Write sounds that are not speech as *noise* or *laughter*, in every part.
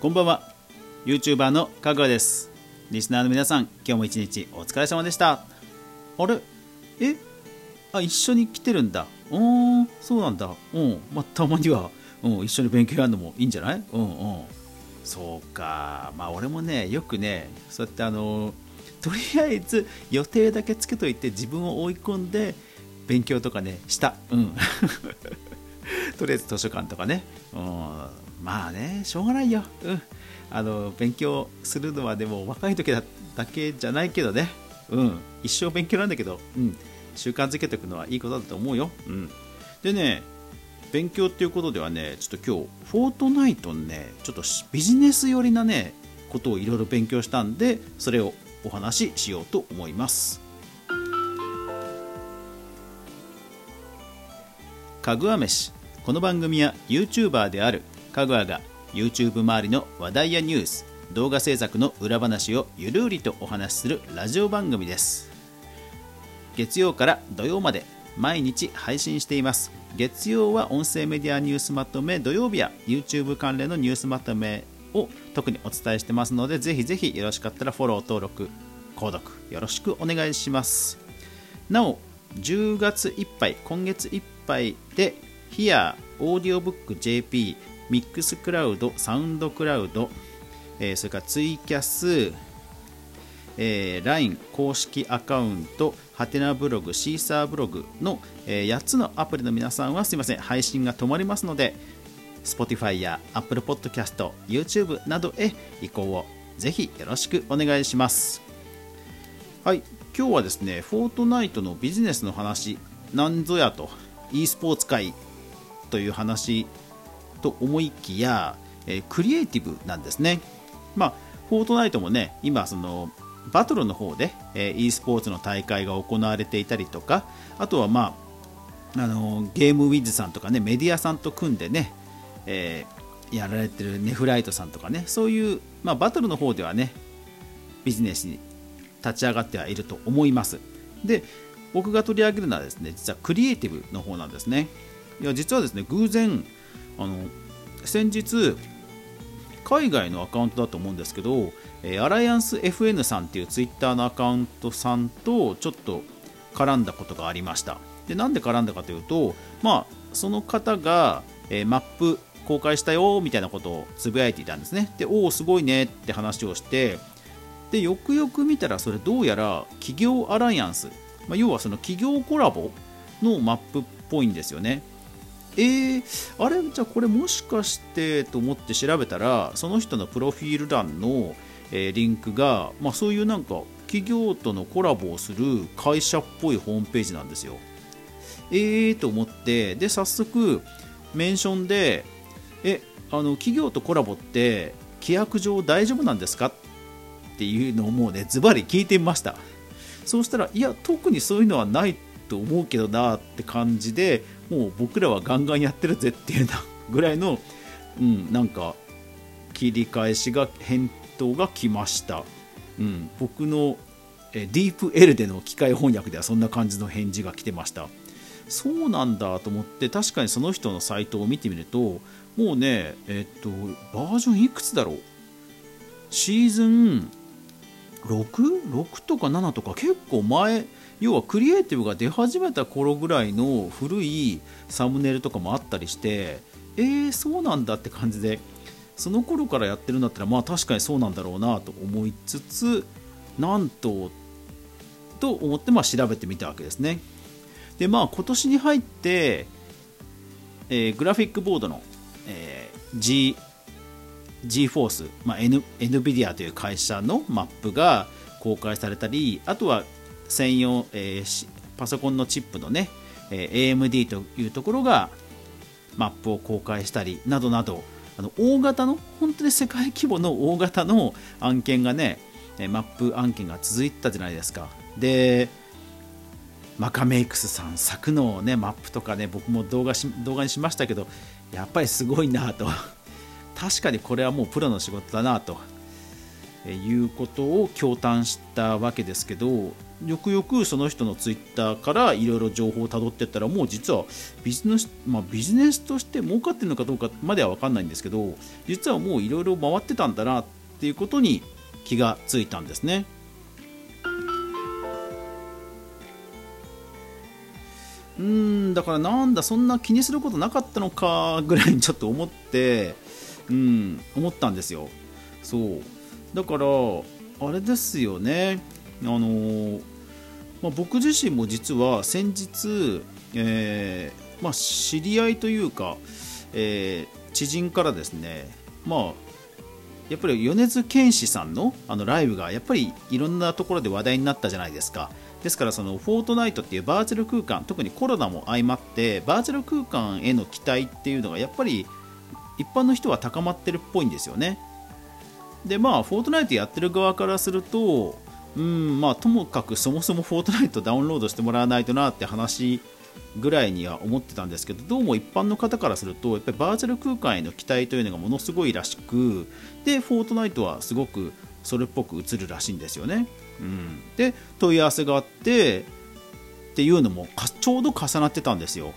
こんばんは。YouTuber のかぐわです。リスナーの皆さん今日も一日お疲れ様でした。あれ？え？あ一緒に来てるんだ。うんそうなんだ。うんまあたまには、うん、一緒に勉強やるのもいいんじゃない？うんうん。そうか。まあ俺もねよくねそうやってあのとりあえず予定だけつけといて自分を追い込んで勉強とかねした。うん。*laughs* とりあえず図書館とかね、うん、まあねしょうがないよ、うん、あの勉強するのはでも若い時だけじゃないけどね、うん、一生勉強なんだけど、うん、習慣づけておくのはいいことだと思うよ、うん、でね勉強っていうことではねちょっと今日フォートナイトのねちょっとビジネス寄りなねことをいろいろ勉強したんでそれをお話ししようと思います。かぐわ飯。この番組は YouTuber であるかぐわが YouTube 周りの話題やニュース動画制作の裏話をゆるりとお話しするラジオ番組です。月曜から土曜まで毎日配信しています。月曜は音声メディアニュースまとめ土曜日は YouTube 関連のニュースまとめを特にお伝えしてますのでぜひぜひよろしかったらフォロー登録購読よろしくお願いします。なお10月いっぱい今月いっぱいで Here Audiobook JP ミックスクラウドサウンドクラウド、えー、それからツイキャス、えー、LINE 公式アカウントハテナブログシーサーブログの、えー、8つのアプリの皆さんはすいません。配信が止まりますので Spotify や Apple Podcast、YouTube などへ移行をぜひよろしくお願いします。はい、今日はですね、フォートナイトのビジネスの話、なんぞやと、e スポーツ界という話と思いきや、えー、クリエイティブなんですね。まあ、フォートナイトもね、今、その、バトルの方で、えー、e スポーツの大会が行われていたりとか、あとはまあ、あのゲームウィズさんとかね、メディアさんと組んでね、えー、やられてるネフライトさんとかねそういう、まあ、バトルの方ではねビジネスに立ち上がってはいると思いますで僕が取り上げるのはですね実はクリエイティブの方なんですねいや実はですね偶然あの先日海外のアカウントだと思うんですけど、えアライアンス FN さんっていうツイッターのアカウントさんとちょっと絡んだことがありましたでなんで絡んだかというとまあその方が、えー、マップ公開したよみたいなことをつぶやいていたんですね。で、おお、すごいねって話をして、で、よくよく見たら、それどうやら企業アライアンス、まあ、要はその企業コラボのマップっぽいんですよね。えー、あれ？じゃあこれもしかしてと思って調べたら、その人のプロフィール欄の、えー、リンクが、まあ、そういうなんか企業とのコラボをする会社っぽいホームページなんですよ。えーと思って、で、早速、メンションで、えあの企業とコラボって規約上大丈夫なんですか？っていうのをもうねズバリ聞いてみました。そうしたらいや特にそういうのはないと思うけどなって感じでもう僕らはガンガンやってるぜっていうなぐらいの、うん、なんか切り返しが返答が来ました、うん、僕のえディープ L での機械翻訳ではそんな感じの返事が来てました。そうなんだと思って確かにその人のサイトを見てみるともうねえっとバージョンいくつだろう？シーズン 6?6 とか7とか結構前要はクリエイティブが出始めた頃ぐらいの古いサムネイルとかもあったりしてえー、そうなんだって感じでその頃からやってるんだったらまあ確かにそうなんだろうなと思いつつなんとと思ってまあ調べてみたわけですね。でまあ今年に入って、えー、グラフィックボードの、えー、G GForce、まあ、N、NVIDIA という会社のマップが公開されたりあとは専用、えー、パソコンのチップのね、えー、AMD というところがマップを公開したりなどなどあの大型の本当に世界規模の大型の案件がねマップ案件が続いたじゃないですか。でマカメイクスさん作の、ね、マップとかね僕も動画し動画にしましたけどやっぱりすごいなと。確かにこれはもうプロの仕事だなと。いうことを驚嘆したわけですけどよくよくその人のツイッターからいろいろ情報をたどっていったらもう実はビジネス,、まあ、ビジネスとして儲かってるのかどうかまでは分かんないんですけど実はもういろいろ回ってたんだなっていうことに気がついたんですね。うんだからなんだそんな気にすることなかったのかぐらいにちょっと思ってうん思ったんですよそうだからあれですよね。あのー、まあ、僕自身も実は先日、えー、まあ、知り合いというか、えー、知人からですねまあやっぱり米津玄師さんのあのライブがやっぱりいろんなところで話題になったじゃないですか。ですからそのフォートナイトっていうバーチャル空間特にコロナも相まってバーチャル空間への期待っていうのがやっぱり一般の人は高まってるっぽいんですよね。でまあフォートナイトやってる側からするとうんまあともかくそもそもフォートナイトダウンロードしてもらわないとなって話ぐらいには思ってたんですけどどうも一般の方からするとやっぱりバーチャル空間への期待というのがものすごいらしくでフォートナイトはすごくそれっぽく映るらしいんですよね。うん、で問い合わせがあってっていうのもちょうど重なってたんですよ。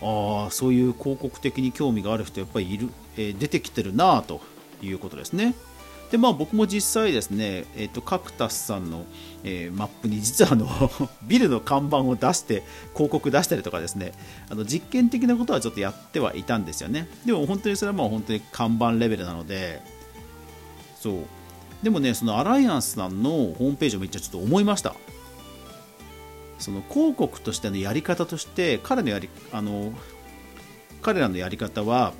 ああそういう広告的に興味がある人やっぱりいる、えー、出てきてるなあということですね。でまあ、僕も実際ですね、えーと、カクタスさんの、えー、マップに実はあの *laughs* ビルの看板を出して広告出したりとかですねあの実験的なことはちょっとやってはいたんですよね。でも本当にそれはもう本当に看板レベルなのでそう。でもねそのアライアンスさんのホームページをめっちゃちょっと思いました。その広告としてのやり方として彼のやりあの彼らのやり方は、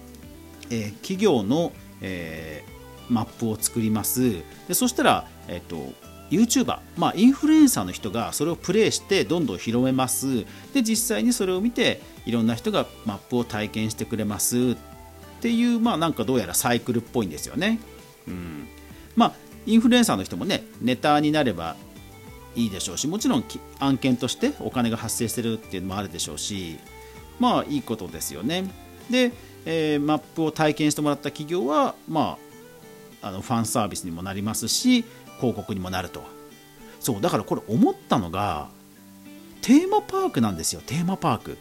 えー、企業の、えー、マップを作ります。でそしたら、えーと、YouTuber、まあ、インフルエンサーの人がそれをプレイしてどんどん広めます。で実際にそれを見ていろんな人がマップを体験してくれます。っていうまあなんかどうやらサイクルっぽいんですよね、うん、まあインフルエンサーの人もねネタになればいいでしょうしもちろん案件としてお金が発生してるっていうのもあるでしょうしまあいいことですよね。で、えー、マップを体験してもらった企業はまああのファンサービスにもなりますし広告にもなると。そうだからこれ思ったのがテーマパークなんですよテーマパーク。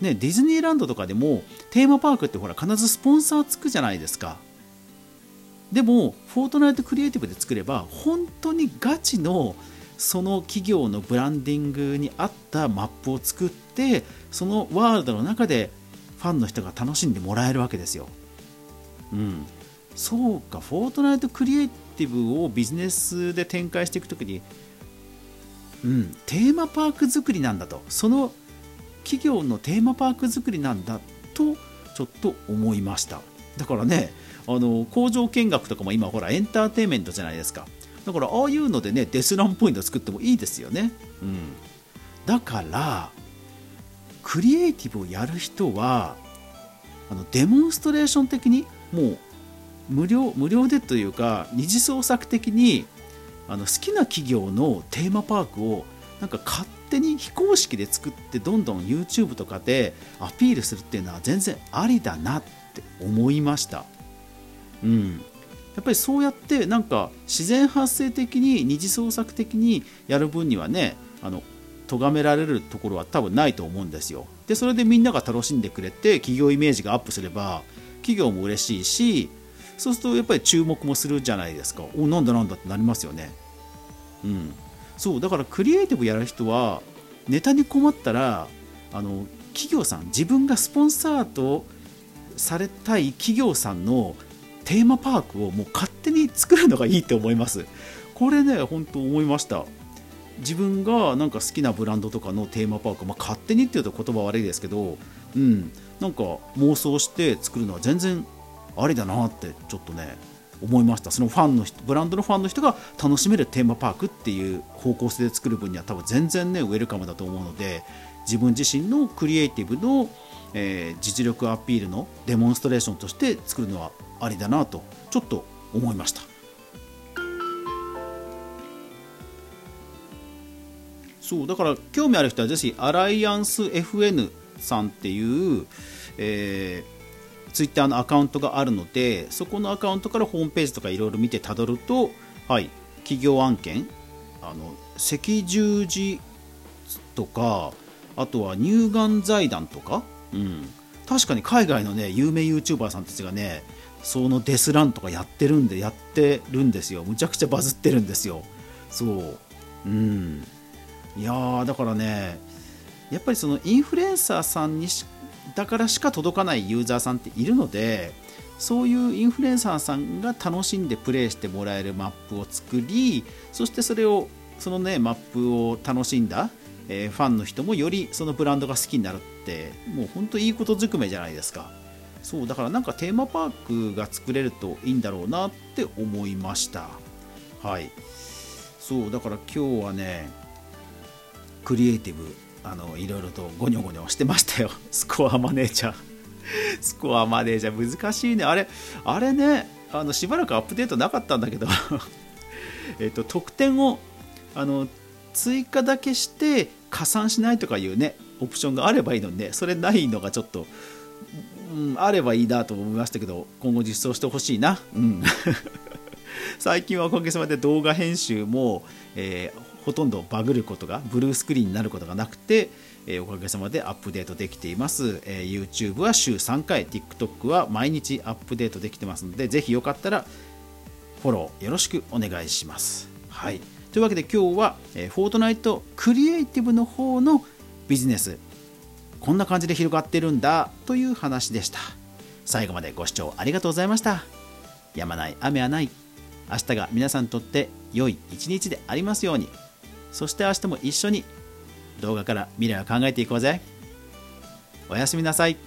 ね、ディズニーランドとかでもテーマパークってほら必ずスポンサーつくじゃないですか。でもフォートナイトクリエイティブで作れば本当にガチのその企業のブランディングに合ったマップを作ってそのワールドの中でファンの人が楽しんでもらえるわけですよ。うん、そうかフォートナイトクリエイティブをビジネスで展開していく時に、うん、テーマパーク作りなんだと。その企業のテーマパーク作りなんだとちょっと思いました。だからねあの工場見学とかも今ほらエンターテインメントじゃないですか。だからああいうのでねデスランポイント作ってもいいですよね、うん、だからクリエイティブをやる人はあのデモンストレーション的にもう無料無料でというか二次創作的にあの好きな企業のテーマパークをなんか勝手に非公式で作ってどんどん YouTube とかでアピールするっていうのは全然ありだなって思いました。うん、やっぱりそうやってなんか自然発生的に二次創作的にやる分にはねあの咎められるところは多分ないと思うんですよ。でそれでみんなが楽しんでくれて企業イメージがアップすれば企業も嬉しいしそうするとやっぱり注目もするじゃないですか。おなんだなんだってなりますよね。うん。そうだからクリエイティブやる人はネタに困ったらあの企業さん自分がスポンサーとされたい企業さんのテーマパークをもう勝手に作るのがいいって思います。これね本当思いました。自分がなんか好きなブランドとかのテーマパーク、まあ、勝手にっていうと言葉悪いですけど、うん、なんか妄想して作るのは全然ありだなってちょっとね思いました。そのファンの人ブランドのファンの人が楽しめるテーマパークっていう方向性で作る分には多分全然ねウェルカムだと思うので自分自身のクリエイティブの、えー、実力アピールのデモンストレーションとして作るのはありだなとちょっと思いました。そうだから興味ある人はぜひアライアンス FN さんっていう、えー、ツイッターのアカウントがあるのでそこのアカウントからホームページとかいろいろ見てたどると、はい、企業案件あの赤十字とかあとは乳がん財団とか、うん、確かに海外のね有名 YouTuber さんたちがねそのデスランとかやってるんでやってるんですよ。むちゃくちゃバズってるんですよ。そう。うん。いやだからねやっぱりそのインフルエンサーさんにしだからしか届かないユーザーさんっているのでそういうインフルエンサーさんが楽しんでプレイしてもらえるマップを作りそしてそれをそのねマップを楽しんだ、えー、ファンの人もよりそのブランドが好きになるってもう本当いいことずくめじゃないですか。そうだからなんかテーマパークが作れるといいんだろうなって思いました。はい。そうだから今日はねクリエイティブあのいろいろとゴニョゴニョしてましたよ。スコアマネージャースコアマネージャー難しいね。あれあれねあのしばらくアップデートなかったんだけど。*laughs* えっと得点をあの追加だけして加算しないとかいうねオプションがあればいいのにね。それないのがちょっと、うん、あればいいなと思いましたけど今後実装してほしいな。うん。*laughs* 最近はおかげさまで動画編集も、えー、ほとんどバグることがブルースクリーンになることがなくて、えー、おかげさまでアップデートできています、えー、YouTube は週3回 TikTok は毎日アップデートできてますのでぜひよかったらフォローよろしくお願いします。はい。というわけで今日は、えー、フォートナイトクリエイティブの方のビジネスこんな感じで広がってるんだという話でした。最後までご視聴ありがとうございました。やまない雨はない。明日が皆さんにとって良い一日でありますように。そして明日も一緒に動画から未来を考えていこうぜ。おやすみなさい。